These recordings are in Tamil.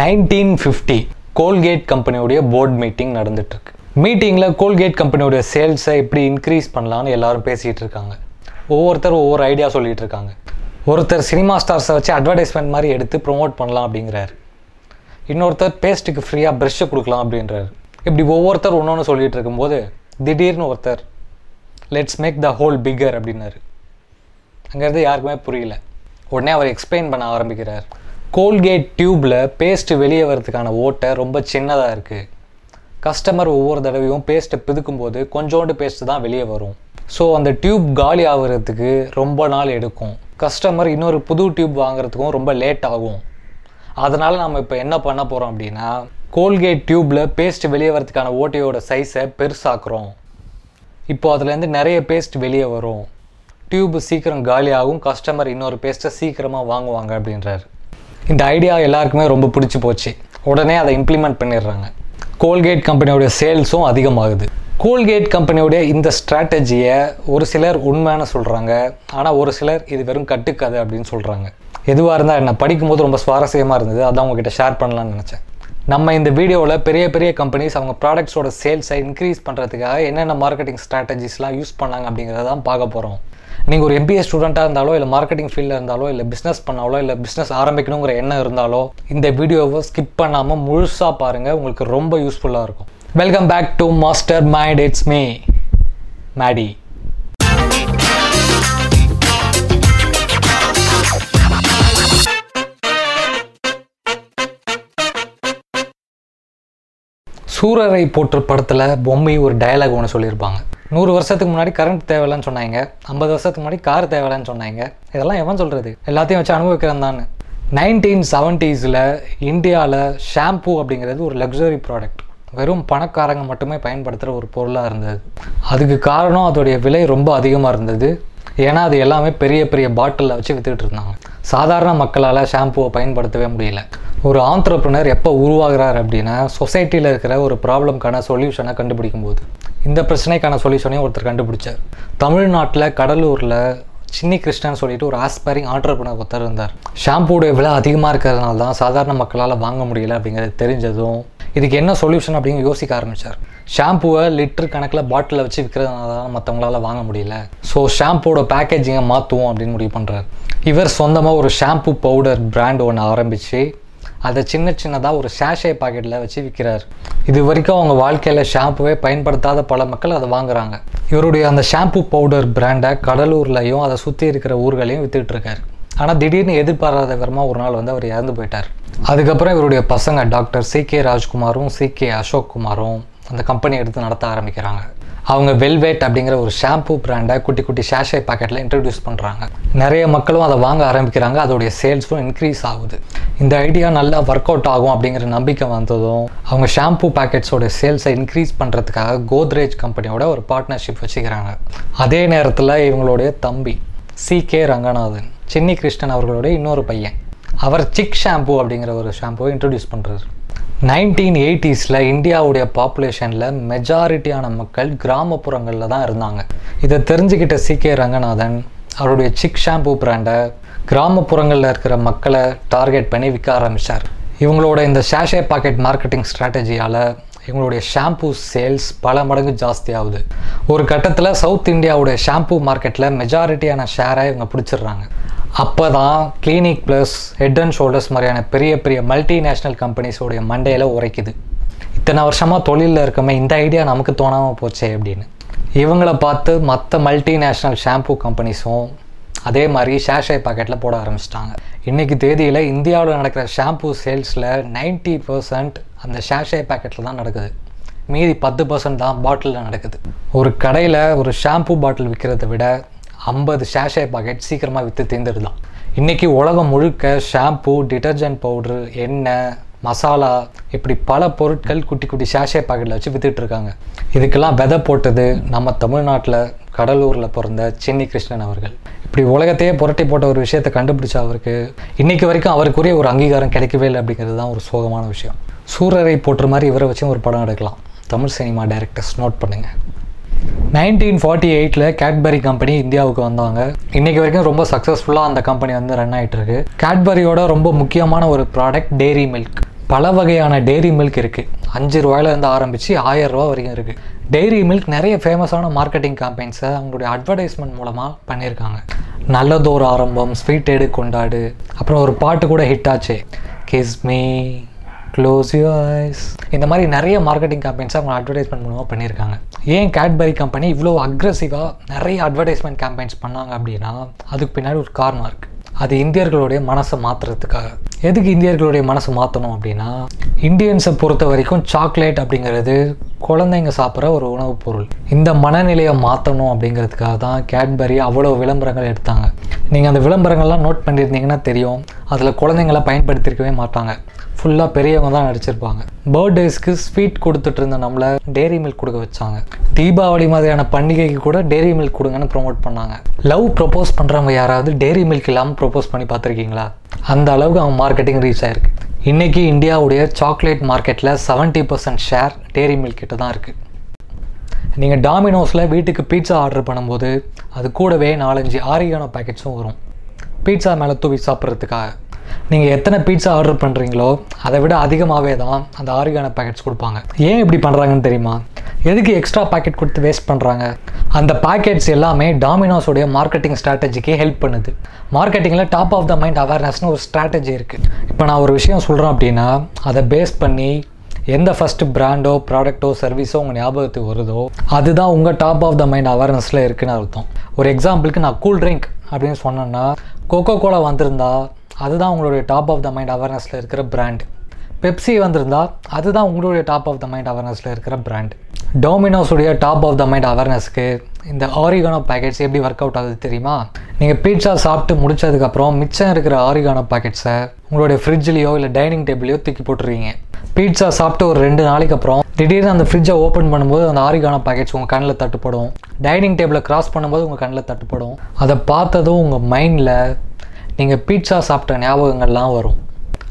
நைன்டீன் ஃபிஃப்டி கோல்கேட் கம்பெனியோடைய போர்ட் மீட்டிங் நடந்துட்டுருக்கு. மீட்டிங்கில் கோல்கேட் கம்பெனியோடைய சேல்ஸை எப்படி இன்க்ரீஸ் பண்ணலாம்னு எல்லாரும் பேசிகிட்டு இருக்காங்க. ஒவ்வொருத்தர் ஒவ்வொரு ஐடியா சொல்லிகிட்டு இருக்காங்க. ஒருத்தர் சினிமா ஸ்டார்ஸை வச்சு அட்வர்டைஸ்மெண்ட் மாதிரி எடுத்து ப்ரோமோட் பண்ணலாம் அப்படிங்கிறாரு. இன்னொருத்தர் பேஸ்ட்டுக்கு ஃப்ரீயாக ப்ரெஷ்ஷை கொடுக்கலாம் அப்படின்றாரு. இப்படி ஒவ்வொருத்தர் ஒன்று ஒன்று சொல்லிகிட்டு இருக்கும்போது திடீர்னு ஒருத்தர் let's make the hole bigger அப்படின்னாரு. அங்கேருந்து யாருக்குமே புரியல. உடனே அவர் எக்ஸ்பிளைன் பண்ண ஆரம்பிக்கிறார். கோல்கேட் டியூப்பில் பேஸ்ட் வெளியே வரதுக்கான ஓட்டை ரொம்ப சின்னதாக இருக்குது கஸ்டமர் ஒவ்வொரு தடவையும் பேஸ்ட்டை பிதுக்கும்போது கொஞ்சோண்டு பேஸ்ட்டு தான் வெளியே வரும். ஸோ அந்த டியூப் காலி ஆகுறதுக்கு ரொம்ப நாள் எடுக்கும். கஸ்டமர் இன்னொரு புது டியூப் வாங்குறதுக்கும் ரொம்ப லேட் ஆகும். அதனால் நம்ம இப்போ என்ன பண்ண போகிறோம் அப்படின்னா கோல்கேட் டியூப்பில் பேஸ்ட் வெளியே வரதுக்கான ஓட்டையோட சைஸை பெருசாக்குறோம். இப்போது அதுலேருந்து நிறைய பேஸ்ட் வெளியே வரும். டியூப் சீக்கிரம் காலியாகும் கஸ்டமர் இன்னொரு பேஸ்ட்டை சீக்கிரமாக வாங்குவாங்க அப்படின்றாரு. இந்த ஐடியா எல்லாருக்குமே ரொம்ப பிடிச்சி போச்சு. உடனே அதை இம்ப்ளிமெண்ட் பண்ணிடுறாங்க. கோல்கேட் கம்பெனியோடைய சேல்ஸும் அதிகமாகுது. கோல்கேட் கம்பெனியோடைய இந்த ஸ்ட்ராட்டஜியை ஒரு சிலர் உண்மையான சொல்கிறாங்க ஆனால் ஒரு சிலர் இது வெறும் கட்டுக்கதை அப்படின்னு சொல்கிறாங்க எதுவாக இருந்தால் என்ன படிக்கும்போது ரொம்ப சுவாரஸ்யமாக இருந்தது. அதான் உங்ககிட்ட ஷேர் பண்ணலாம்னு நினச்சேன். நம்ம இந்த வீடியோவில் பெரிய பெரிய கம்பெனிஸ் அவங்க ப்ராடக்ட்ஸோட சேல்ஸை இன்க்ரீஸ் பண்ணுறதுக்காக என்னென்ன மார்க்கெட்டிங் ஸ்ட்ராட்டஜிஸ்லாம் யூஸ் பண்ணாங்க அப்படிங்கிறத தான் பார்க்க போகிறோம் நீங்கள் ஒரு எம்பிஏ ஸ்டூடெண்ட்டாக இருந்தாலோ இல்லை மார்க்கெட்டிங் ஃபீல்டில் இருந்தாலோ இல்லை பிஸ்னஸ் பண்ணாலோ இல்லை பிஸ்னஸ் ஆரம்பிக்கணுங்கிற எண்ணம் இருந்தாலோ இந்த வீடியோவை ஸ்கிப் பண்ணாமல் முழுசாக பாருங்கள் உங்களுக்கு ரொம்ப யூஸ்ஃபுல்லாக இருக்கும். Welcome back to master mind it's me Maddy Soorarai Pottru படத்தில் பொம்மை ஒரு டயலாக் ஒன்று சொல்லியிருப்பாங்க. நூறு வருஷத்துக்கு முன்னாடி கரண்ட் தேவையில்லைன்னு சொன்னாங்க. ஐம்பது வருஷத்துக்கு முன்னாடி கார் தேவையில்லைன்னு சொன்னாங்க. இதெல்லாம் எவன் சொல்கிறது எல்லாத்தையும் வச்சு அனுபவிக்கிறேன் தான். நைன்டீன் செவன்ட்டீஸில் இந்தியாவில் ஷாம்பூ அப்படிங்கிறது ஒரு லக்ஸரி ப்ராடக்ட் வெறும் பணக்காரங்க மட்டுமே பயன்படுத்துகிற ஒரு பொருளாக இருந்தது. அதுக்கு காரணம் அதோடைய விலை ரொம்ப அதிகமாக இருந்தது. ஏன்னா அது எல்லாமே பெரிய பெரிய பாட்டிலில் வச்சு வித்துக்கிட்டு இருந்தாங்க. சாதாரண மக்களால் ஷாம்புவை பயன்படுத்தவே முடியல. ஒரு ஆண்டர்ப்ரனர் எப்போ உருவாகிறார் அப்படின்னா சொசைட்டியில் இருக்கிற ஒரு ப்ராப்ளம்க்கான சொல்யூஷனை கண்டுபிடிக்கும் போது இந்த பிரச்சனைக்கான சொல்யூஷனையும் ஒருத்தர் கண்டுபிடிச்சார். தமிழ்நாட்டில் கடலூரில் சின்னி கிருஷ்ணன் சொல்லிட்டு ஒரு ஆஸ்பைரிங் ஆண்டர்ப்ரினர் ஒருத்தர் இருந்தார். ஷாம்புடைய விலை அதிகமாக இருக்கிறதுனால தான் சாதாரண மக்களால் வாங்க முடியல அப்படிங்கிறது தெரிஞ்சதும் இதுக்கு என்ன சொல்யூஷன் அப்படின்னு யோசிக்க ஆரம்பித்தார் ஷாம்புவை லிட்டர் கணக்கில் பாட்டிலில் வச்சு விற்கிறதுனால தான் மற்றவங்களால வாங்க முடியல. ஸோ ஷாம்புவோட பேக்கேஜிங்கை மாற்றுவோம் அப்படின்னு முடிவு பண்ணுறார் இவர் சொந்தமாக ஒரு ஷாம்பு பவுடர் பிராண்ட் ஒன்று ஆரம்பித்து அதை சின்ன சின்னதாக ஒரு ஷேஷே பாக்கெட்டில் வச்சு விற்கிறார் இது வரைக்கும் அவங்க வாழ்க்கையில் ஷாம்புவே பயன்படுத்தாத பல மக்கள் அதை வாங்குறாங்க. இவருடைய அந்த ஷாம்பு பவுடர் பிராண்டை கடலூர்லையும் அதை சுற்றி இருக்கிற ஊர்களையும் வித்துட்டு இருக்காரு. ஆனால் திடீர்னு எதிர்பாராத விதமாக ஒரு நாள் வந்து அவர் இறந்து போயிட்டார். அதுக்கப்புறம் இவருடைய பசங்க டாக்டர் சி கே ராஜ்குமாரும் சி கே அசோக் குமாரும் அந்த கம்பெனி எடுத்து நடத்த ஆரம்பிக்கிறாங்க. அவங்க வெல்வேட் அப்படிங்கிற ஒரு ஷாம்பு பிராண்டை குட்டி குட்டி ஷேஷே பாக்கெட்டில் இன்ட்ரடியூஸ் பண்ணுறாங்க நிறைய மக்களும் அதை வாங்க ஆரம்பிக்கிறாங்க. அதோடைய சேல்ஸும் இன்க்ரீஸ் ஆகுது. இந்த ஐடியா நல்லா ஒர்க் அவுட் ஆகும் அப்படிங்கிற நம்பிக்கை வந்ததும் அவங்க ஷாம்பு பேக்கெட்ஸோட சேல்ஸை இன்க்ரீஸ் பண்ணுறதுக்காக கோத்ரேஜ் கம்பெனியோட ஒரு பார்ட்னர்ஷிப் வச்சுக்கிறாங்க. அதே நேரத்தில் இவங்களுடைய தம்பி சி கே ரங்கநாதன் சென்னி கிருஷ்ணன் அவர்களுடைய இன்னொரு பையன். அவர் சிக் ஷாம்பு அப்படிங்கிற ஒரு ஷாம்புவை இன்ட்ரடியூஸ் பண்ணுறாரு நைன்டீன் எயிட்டிஸில் இந்தியாவுடைய பாப்புலேஷனில் மெஜாரிட்டியான மக்கள் கிராமப்புறங்களில் தான் இருந்தாங்க. இதை தெரிஞ்சுக்கிட்ட சி கே ரங்கநாதன் அவருடைய சிக் ஷாம்பு பிராண்டை கிராமப்புறங்களில் இருக்கிற மக்களை டார்கெட் பண்ணி விற்க ஆரம்பித்தார் இவங்களோட இந்த ஷேஷே பாக்கெட் மார்க்கெட்டிங் ஸ்ட்ராட்டஜியால் இவங்களுடைய ஷாம்பு சேல்ஸ் பல மடங்கு ஜாஸ்தி ஆகுது. ஒரு கட்டத்தில் சவுத் இந்தியாவுடைய ஷாம்பு மார்க்கெட்டில் மெஜாரிட்டியான ஷேரை இவங்க பிடிச்சிடுறாங்க. அப்போ தான் Clinic Plus Head and Shoulders மாதிரியான பெரிய பெரிய மல்டிநேஷ்னல் கம்பெனிஸோடைய மண்டையில் உரைக்குது. இத்தனை வருஷமாக தொழிலில் இருக்கமே இந்த ஐடியா நமக்கு தோணாமல் போச்சே அப்படின்னு. இவங்கள பார்த்து மற்ற மல்டிநேஷ்னல் ஷாம்பு கம்பெனிஸும் அதே மாதிரி ஷேஷை பாக்கெட்டில் போட ஆரம்பிச்சிட்டாங்க. இன்றைக்கி தேதியில் இந்தியாவில் நடக்கிற ஷாம்பு சேல்ஸில் நைன்ட்டி பர்சன்ட் அந்த ஷேஷை பாக்கெட்டில் தான் நடக்குது. மீதி பத்து பர்சன்ட் தான் பாட்டிலில் நடக்குது. ஒரு கடையில் ஒரு ஷாம்பு பாட்டில் விற்கிறத விட ஐம்பது ஷேஷே பாக்கெட் சீக்கிரமாக விற்று தீர்ந்துடலாம். இன்றைக்கி உலகம் முழுக்க ஷாம்பு டிட்டர்ஜென்ட் பவுட்ரு எண்ணெய் மசாலா இப்படி பல பொருட்கள் குட்டி குட்டி ஷேஷே பாக்கெட்டில் வச்சு விற்றுட்ருக்காங்க இதுக்கெல்லாம் விதை போட்டது நம்ம தமிழ்நாட்டில் கடலூரில் பிறந்த சென்னி கிருஷ்ணன் அவர்கள். இப்படி உலகத்தையே புரட்டி போட்ட ஒரு விஷயத்தை கண்டுபிடிச்ச அவருக்கு இன்றைக்கி வரைக்கும் அவருக்குரிய ஒரு அங்கீகாரம் கிடைக்கவே இல்லை அப்படிங்கிறது தான் ஒரு சோகமான விஷயம். சூரரை போட்டுற மாதிரி இவரை வச்சும் ஒரு படம் எடுக்கலாம். தமிழ் சினிமா டைரக்டர்ஸ் நோட் பண்ணுங்கள் நைன்டீன் ஃபார்ட்டி எயிட்டில் கேட்பரி கம்பெனி இந்தியாவுக்கு வந்தாங்க. இன்றைக்கி வரைக்கும் ரொம்ப சக்ஸஸ்ஃபுல்லாக அந்த கம்பெனி வந்து ரன் ஆகிட்டுருக்கு கேட்பரியோட ரொம்ப முக்கியமான ஒரு ப்ராடக்ட் டெய்ரி மில்க் பல வகையான டெய்ரி மில்க் இருக்குது அஞ்சு ரூபாயிலேருந்து ஆரம்பித்து ஆயிரம் ரூபா வரைக்கும் இருக்குது டெய்ரி மில்க் நிறைய ஃபேமஸான மார்க்கெட்டிங் கேம்பெயின்ஸை அவங்களுடைய அட்வர்டைஸ்மெண்ட் மூலமாக பண்ணியிருக்காங்க. நல்லதோர் ஆரம்பம் ஸ்வீட் எடு கொண்டாடு அப்புறம் ஒரு பாட்டு கூட ஹிட் ஆச்சு. Kiss me close you eyes இந்த மாதிரி நிறைய மார்க்கெட்டிங் கேம்பெயின்ஸை அவங்க அட்வர்டைஸ்மெண்ட் மூலமாக பண்ணியிருக்காங்க. ஏன் கேட்பரி கம்பெனி இவ்வளோ அக்ரெசிவாக நிறைய அட்வர்டைஸ்மெண்ட் கேம்பெயின்ஸ் பண்ணாங்க அப்படின்னா அதுக்கு பின்னாடி ஒரு காரணம் இருக்குது அது இந்தியர்களுடைய மனசை மாற்றுறதுக்காக எதுக்கு இந்தியர்களுடைய மனசை மாற்றணும் அப்படின்னா இந்தியன்ஸை பொறுத்த வரைக்கும் சாக்லேட் அப்படிங்கிறது குழந்தைங்க சாப்பிட்ற ஒரு உணவுப் பொருள். இந்த மனநிலையை மாற்றணும் அப்படிங்கிறதுக்காக தான் கேட்பரி அவ்வளோ விளம்பரங்கள் எடுத்தாங்க. நீங்கள் அந்த விளம்பரங்கள்லாம் நோட் பண்ணியிருந்தீங்கன்னா தெரியும். அதில் குழந்தைங்களை பயன்படுத்தியிருக்கவே மாட்டாங்க. ஃபுல்லாக பெரியவங்க தான் நடிச்சிருப்பாங்க. பர்த்டேஸ்க்கு ஸ்வீட் கொடுத்துட்டு இருந்த நம்மளை டேரி மில்க் கொடுக்க வச்சாங்க. தீபாவளி மாதிரியான பண்டிகைக்கு கூட டேரி மில்க் கொடுங்கன்னு ப்ரொமோட் பண்ணாங்க. லவ் ப்ரொப்போஸ் பண்ணுறவங்க யாராவது டேரி மில்க் இல்லாமல் ப்ரொப்போஸ் பண்ணி பார்த்துருக்கீங்களா? அந்த அளவுக்கு அவங்க மார்க்கெட்டிங் ரீச் ஆயிருக்கு. இன்றைக்கி இந்தியாவுடைய சாக்லேட் மார்க்கெட்டில் seventy percent share Dairy Milk கிட்ட தான் இருக்குது நீங்கள் டாமினோஸில் வீட்டுக்கு பீட்சா ஆர்டர் பண்ணும்போது அது கூடவே நாலஞ்சு ஆரிகானோ பேக்கெட்ஸும் வரும். பீட்சா மேலே தூவி சாப்பிட்றதுக்காக. நீங்கள் எத்தனை பீட்சா ஆர்டர் பண்ணுறீங்களோ அதை விட அதிகமாகவே தான் அந்த ஆரிகான பேக்கெட்ஸ் கொடுப்பாங்க. ஏன் இப்படி பண்ணுறாங்கன்னு தெரியுமா? எதுக்கு எக்ஸ்ட்ரா பேக்கெட் கொடுத்து வேஸ்ட் பண்ணுறாங்க அந்த பேக்கெட்ஸ் எல்லாமே டாமினோஸோடைய மார்க்கெட்டிங் ஸ்ட்ராட்டஜிக்கே ஹெல்ப் பண்ணுது. மார்க்கெட்டிங்கில் டாப் ஆஃப் த மைண்ட் அவேர்னஸ்னு ஒரு ஸ்ட்ராட்டஜி இருக்குது இப்போ நான் ஒரு விஷயம் சொல்கிறேன் அப்படின்னா அதை பேஸ் பண்ணி எந்த ஃபஸ்ட்டு பிராண்டோ ப்ராடக்ட்டோ சர்வீஸோ உங்கள் ஞாபகத்துக்கு வருதோ அதுதான் உங்கள் டாப் ஆஃப் த மைண்ட் அவேர்னஸில் இருக்குன்னு அர்த்தம். ஒரு எக்ஸாம்பிளுக்கு நான் கூல் ட்ரிங்க் அப்படின்னு சொன்னேன்னா கோகோ கோலா வந்திருந்தா அதுதான் உங்களுடைய டாப் ஆஃப் த மைண்ட் அவேர்னஸில் இருக்கிற பிராண்ட் பெப்சி வந்திருந்தால் அதுதான் உங்களுடைய டாப் ஆஃப் த மைண்ட் அவேர்னஸில் இருக்கிற பிராண்ட் டோமினோஸுடைய டாப் ஆஃப் த மைண்ட் அவேர்னஸ்க்கு இந்த ஆரிகானோ பேக்கெட்ஸ் எப்படி ஒர்க் அவுட் ஆகுது தெரியுமா? நீங்கள் பீட்சா சாப்பிட்டு முடிச்சதுக்கப்புறம் மிச்சம் இருக்கிற ஆரிகானோ பேக்கெட்ஸை உங்களுடைய ஃப்ரிட்ஜ்லேயோ இல்லை டைனிங் டேபிளையோ தூக்கி போட்டுருவீங்க பீட்சா சாப்பிட்டு ஒரு ரெண்டு நாளைக்கு அப்புறம் திடீர்னு அந்த ஃப்ரிட்ஜை ஓப்பன் பண்ணும்போது அந்த ஆரிகானோ பேக்கெட்ஸ் உங்கள் கண்ணில் தட்டுப்படும். டைனிங் டேபிளை கிராஸ் பண்ணும்போது உங்கள் கண்ணில் தட்டுப்படும். அதை பார்த்ததும் உங்கள் மைண்டில் நீங்கள் பீட்சா சாப்பிட்ட ஞாபகங்கள்லாம் வரும்.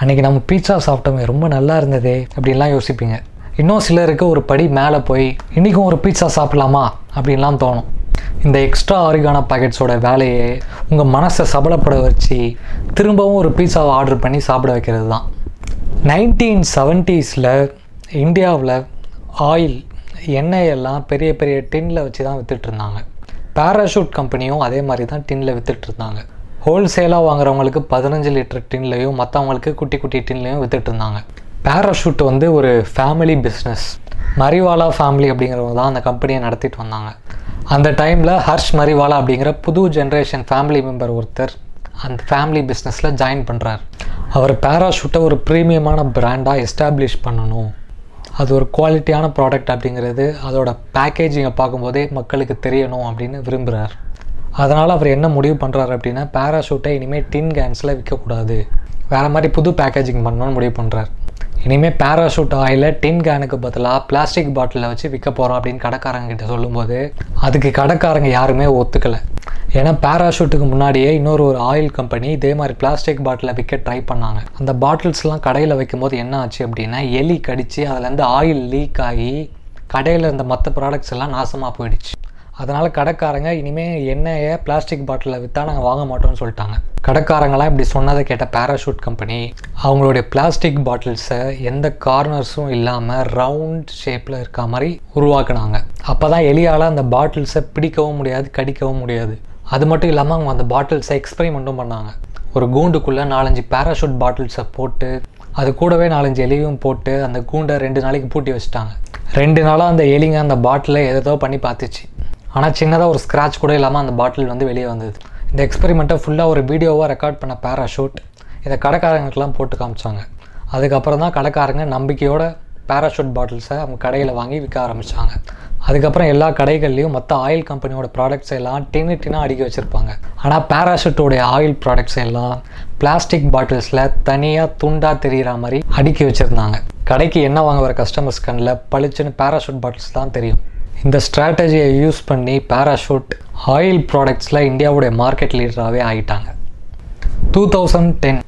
அன்றைக்கி நம்ம பீட்சா சாப்பிட்டோமே ரொம்ப நல்லா இருந்ததே அப்படின்லாம் யோசிப்பீங்க. இன்னும் சிலருக்கு ஒரு படி மேலே போய் இன்றைக்கும் ஒரு பீட்சா சாப்பிட்லாமா? அப்படின்லாம் தோணும். இந்த எக்ஸ்ட்ரா ஆரிகானா பேக்கெட்ஸோட வேலையை உங்கள் மனசை சபலப்பட வச்சு திரும்பவும் ஒரு பீட்சாவை ஆர்டர் பண்ணி சாப்பிட வைக்கிறது தான். நைன்டீன் செவன்ட்டீஸில் இந்தியாவில் ஆயில் எண்ணெய் எல்லாம் பெரிய பெரிய டின்னில் வச்சு தான் விற்றுட்ருந்தாங்க இருந்தாங்க. பேராஷூட் கம்பெனியும் அதே மாதிரி தான் டின்னில் விற்றுட்ருந்தாங்க இருந்தாங்க. ஹோல்சேலாக வாங்குறவங்களுக்கு பதினஞ்சு லிட்டர் டின்லையும் மற்றவங்களுக்கு குட்டி குட்டி டின்லையும் வித்துட்டு இருந்தாங்க. பேராஷூட் வந்து ஒரு ஃபேமிலி பிஸ்னஸ் மரிவாலா ஃபேமிலி அப்படிங்கிறவங்க தான் அந்த கம்பெனியை நடத்திட்டு வந்தாங்க. அந்த டைமில் ஹர்ஷ் மரிவாலா அப்படிங்கிற புது ஜென்ரேஷன் ஃபேமிலி மெம்பர் ஒருத்தர் அந்த ஃபேமிலி பிஸ்னஸில் ஜாயின் பண்ணுறார் அவர் பேராஷூட்டை ஒரு ப்ரீமியமான பிராண்டாக எஸ்டாப்ளிஷ் பண்ணணும். அது ஒரு குவாலிட்டியான ப்ராடக்ட் அப்படிங்கிறது அதோட பேக்கேஜிங்கை பார்க்கும்போதே மக்களுக்கு தெரியணும் அப்படின்னு விரும்புகிறார் அதனால் அவர் என்ன முடிவு பண்ணுறாரு அப்படின்னா பேராஷூட்டை இனிமேல் டின் கேன்ஸில் விற்கக்கூடாது வேறு மாதிரி புது பேக்கேஜிங் பண்ணணும்னு முடிவு பண்ணுறார் இனிமேல் பேராஷூட் ஆயில் டின் கேனுக்கு பதிலாக பிளாஸ்டிக் பாட்டிலில் வச்சு விற்க போகிறோம் அப்படின்னு கடைக்காரங்க கிட்ட சொல்லும்போது அதுக்கு கடைக்காரங்க யாருமே ஒத்துக்கலை. ஏன்னா பேராஷூட்டுக்கு முன்னாடியே இன்னொரு ஒரு ஆயில் கம்பெனி இதே மாதிரி பிளாஸ்டிக் பாட்டிலை விற்க ட்ரை பண்ணாங்க. அந்த பாட்டில்ஸ்லாம் கடையில் வைக்கும்போது என்ன ஆச்சு அப்படின்னா எலி கடித்து அதுலேருந்து ஆயில் லீக் ஆகி கடையில் இருந்த மற்ற ப்ராடக்ட்ஸ் எல்லாம் நாசமாக போயிடுச்சு. அதனால் கடைக்காரங்க இனிமேல் எண்ணெயை பிளாஸ்டிக் பாட்டிலில் விற்றா நாங்கள் வாங்க மாட்டோம்னு சொல்லிட்டாங்க. கடைக்காரங்களாம் இப்படி சொன்னதை கேட்ட பேராஷூட் கம்பெனி அவங்களுடைய பிளாஸ்டிக் பாட்டில்ஸை எந்த கார்னர்ஸும் இல்லாமல் ரவுண்ட் ஷேப்பில் இருக்க மாதிரி உருவாக்குனாங்க. அப்போ தான் எலியால் அந்த பாட்டில்ஸை பிடிக்கவும் முடியாது கடிக்கவும் முடியாது. அது மட்டும் இல்லாமல் அவங்க அந்த பாட்டில்ஸை எக்ஸ்பெரிமெண்ட்டும் பண்ணாங்க. ஒரு கூண்டுக்குள்ளே நாலஞ்சு பேராஷூட் பாட்டில்ஸை போட்டு அது கூடவே நாலஞ்சு எலியும் போட்டு அந்த கூண்டை ரெண்டு நாளைக்கு பூட்டி வச்சுட்டாங்க. ரெண்டு நாளாக அந்த எலிங்க அந்த பாட்டிலை எதோ பண்ணி பார்த்துச்சு. ஆனால் சின்னதாக ஒரு ஸ்க்ராட்ச் கூட இல்லாமல் அந்த பாட்டில் வந்து வெளியே வந்தது. இந்த எக்ஸ்பெரிமெண்ட்டை ஃபுல்லாக ஒரு வீடியோவாக ரெக்கார்ட் பண்ண பேராஷூட் இதை கடைக்காரங்களுக்கெல்லாம் போட்டு காமிச்சாங்க. அதுக்கப்புறம் தான் கடைக்காரங்க நம்பிக்கையோட பேராஷூட் பாட்டில்ஸை அவங்க கடையில் வாங்கி விற்க ஆரம்பித்தாங்க அதுக்கப்புறம் எல்லா கடைகள்லையும் மற்ற ஆயில் கம்பெனியோட ப்ராடக்ட்ஸ் எல்லாம் டின்னு டின்னாக அடுக்கி வச்சுருப்பாங்க. ஆனால் பேராஷூட்டோடைய ஆயில் ப்ராடக்ட்ஸ் எல்லாம் பிளாஸ்டிக் பாட்டில்ஸில் தனியாக துண்டாக தெரிகிற மாதிரி அடுக்கி வச்சுருந்தாங்க. கடைக்கு என்ன வாங்க வர கஸ்டமர்ஸ் கண்ணில்? பளிச்சுன்னு பேராஷூட் பாட்டில்ஸ் தான் தெரியும். இந்த ஸ்ட்ராட்டஜியை யூஸ் பண்ணி பேராஷூட் ஆயில் ப்ராடக்ட்ஸில் இந்தியாவுடைய மார்க்கெட் லீடராகவே ஆகிட்டாங்க டூ தௌசண்ட் டென்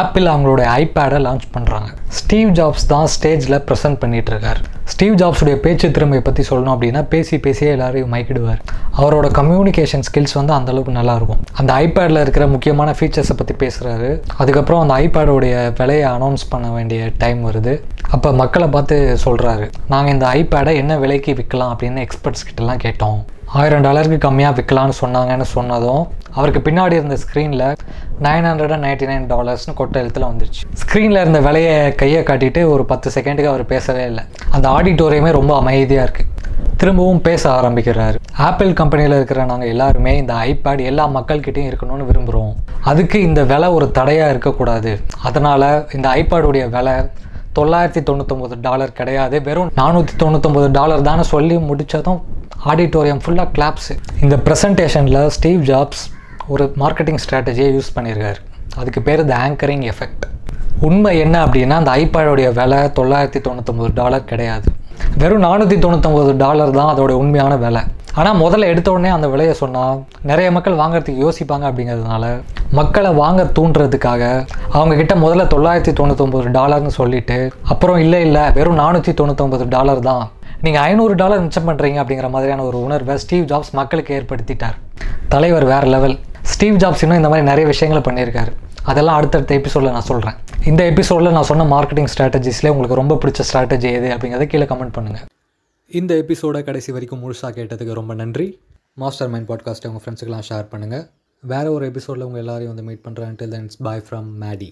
ஆப்பிள் அவங்களுடைய ஐபேடை லான்ச் பண்ணுறாங்க ஸ்டீவ் ஜாப்ஸ் தான் ஸ்டேஜில் ப்ரெசென்ட் பண்ணிகிட்டு இருக்கார். ஸ்டீவ் ஜாப்ஸுடைய பேச்சு திறமையை பற்றி சொல்லணும் அப்படின்னா பேசி பேசியே எல்லாரையும் மயக்கிடுவார். அவரோட கம்யூனிகேஷன் ஸ்கில்ஸ் வந்து அந்த அளவுக்கு அந்த ஐபேடில் இருக்கிற முக்கியமான ஃபீச்சர்ஸை பற்றி பேசுகிறாரு அதுக்கப்புறம் அந்த ஐபேடோடைய விலையை அனௌன்ஸ் பண்ண வேண்டிய டைம் வருது. அப்போ மக்களை பார்த்து சொல்கிறாரு நாங்கள் இந்த ஐபேடை என்ன விலைக்கு விற்கலாம் அப்படின்னு எக்ஸ்பர்ட்ஸ் கிட்டலாம் கேட்டோம். ஆயிரம் டாலருக்கு கம்மியாக விற்கலான்னு சொன்னாங்கன்னு சொன்னதும் அவருக்கு பின்னாடி இருந்த ஸ்க்ரீனில் nine hundred and ninety nine டாலர்ஸ்னு கொட்ட எழுத்துல வந்துருச்சு. ஸ்க்ரீனில் இருந்த விலையை கையை காட்டிட்டு ஒரு பத்து செகண்டுக்கு அவர் பேசவே இல்லை. அந்த ஆடிட்டோரியமே ரொம்ப அமைதியாக இருக்குது திரும்பவும் பேச ஆரம்பிக்கிறாரு. ஆப்பிள் கம்பெனியில் இருக்கிற நாங்கள் எல்லாருமே இந்த ஐபேட் எல்லா மக்கள்கிட்டையும் இருக்கணும்னு விரும்புகிறோம் அதுக்கு இந்த விலை ஒரு தடையாக இருக்கக்கூடாது. அதனால் இந்த ஐபேடுடைய விலை தொள்ளாயிரத்தி தொண்ணூத்தொம்பது டாலர் கிடையாது. வெறும் நானூற்றி தொண்ணூத்தொம்பது டாலர் தானே சொல்லி முடித்ததும் ஆடிட்டோரியம் ஃபுல்லாக கிளாப்ஸு இந்த ப்ரெசன்டேஷனில் ஸ்டீவ் ஜாப்ஸ் ஒரு மார்க்கெட்டிங் ஸ்ட்ராட்டஜியை யூஸ் பண்ணியிருக்காரு அதுக்கு பேர் த ஆங்கரிங் எஃபெக்ட் உண்மை என்ன அப்படின்னா அந்த ஐபேடோடைய விலை தொள்ளாயிரத்தி தொண்ணூத்தொம்பது டாலர் கிடையாது. வெறும் நானூற்றி தொண்ணூத்தொம்பது டாலர் தான் அதோட உண்மையான விலை. ஆனால் முதல்ல எடுத்த உடனே அந்த விலையை சொன்னால் நிறைய மக்கள் வாங்குறதுக்கு யோசிப்பாங்க அப்படிங்கிறதுனால மக்களை வாங்க தூண்டுறதுக்காக அவங்கக்கிட்ட முதல்ல தொள்ளாயிரத்தி தொண்ணூத்தொம்பது டாலர்னு சொல்லிட்டு அப்புறம் இல்லை இல்லை வெறும் நானூற்றி தொண்ணூத்தொம்பது டாலர் தான். நீங்கள் ஐநூறு டாலர் மிச்சம் பண்ணுறீங்க அப்படிங்கிற மாதிரியான ஒரு உணர்வை ஸ்டீவ் ஜாப்ஸ் மக்களுக்கு ஏற்படுத்திட்டார். தலைவர் வேறு லெவல். ஸ்டீவ் ஜாப்ஸ் இன்னும் இந்த மாதிரி நிறைய விஷயங்களை பண்ணியிருக்காரு. அதெல்லாம் அடுத்தடுத்த எபிசோடில் நான் சொல்கிறேன் இந்த எபிசோடில் நான் சொன்ன மார்க்கெட்டிங் ஸ்ட்ராட்டஜிஸ்லேயே உங்களுக்கு ரொம்ப பிடிச்ச ஸ்ட்ராட்டஜி எது அப்படிங்கிறத கீழே கமெண்ட் பண்ணுங்கள் இந்த எபிசோடை கடைசி வரைக்கும் முழுசாக கேட்டதுக்கு ரொம்ப நன்றி. மாஸ்டர் மைண்ட் பாட்காஸ்ட்டை உங்கள் ஃப்ரெண்ட்ஸுக்கெல்லாம் ஷேர் பண்ணுங்கள் வேறு ஒரு எபிசோடில் உங்கள் எல்லாரையும் வந்து மீட் பண்ணுறேன் till thens bye from Maddy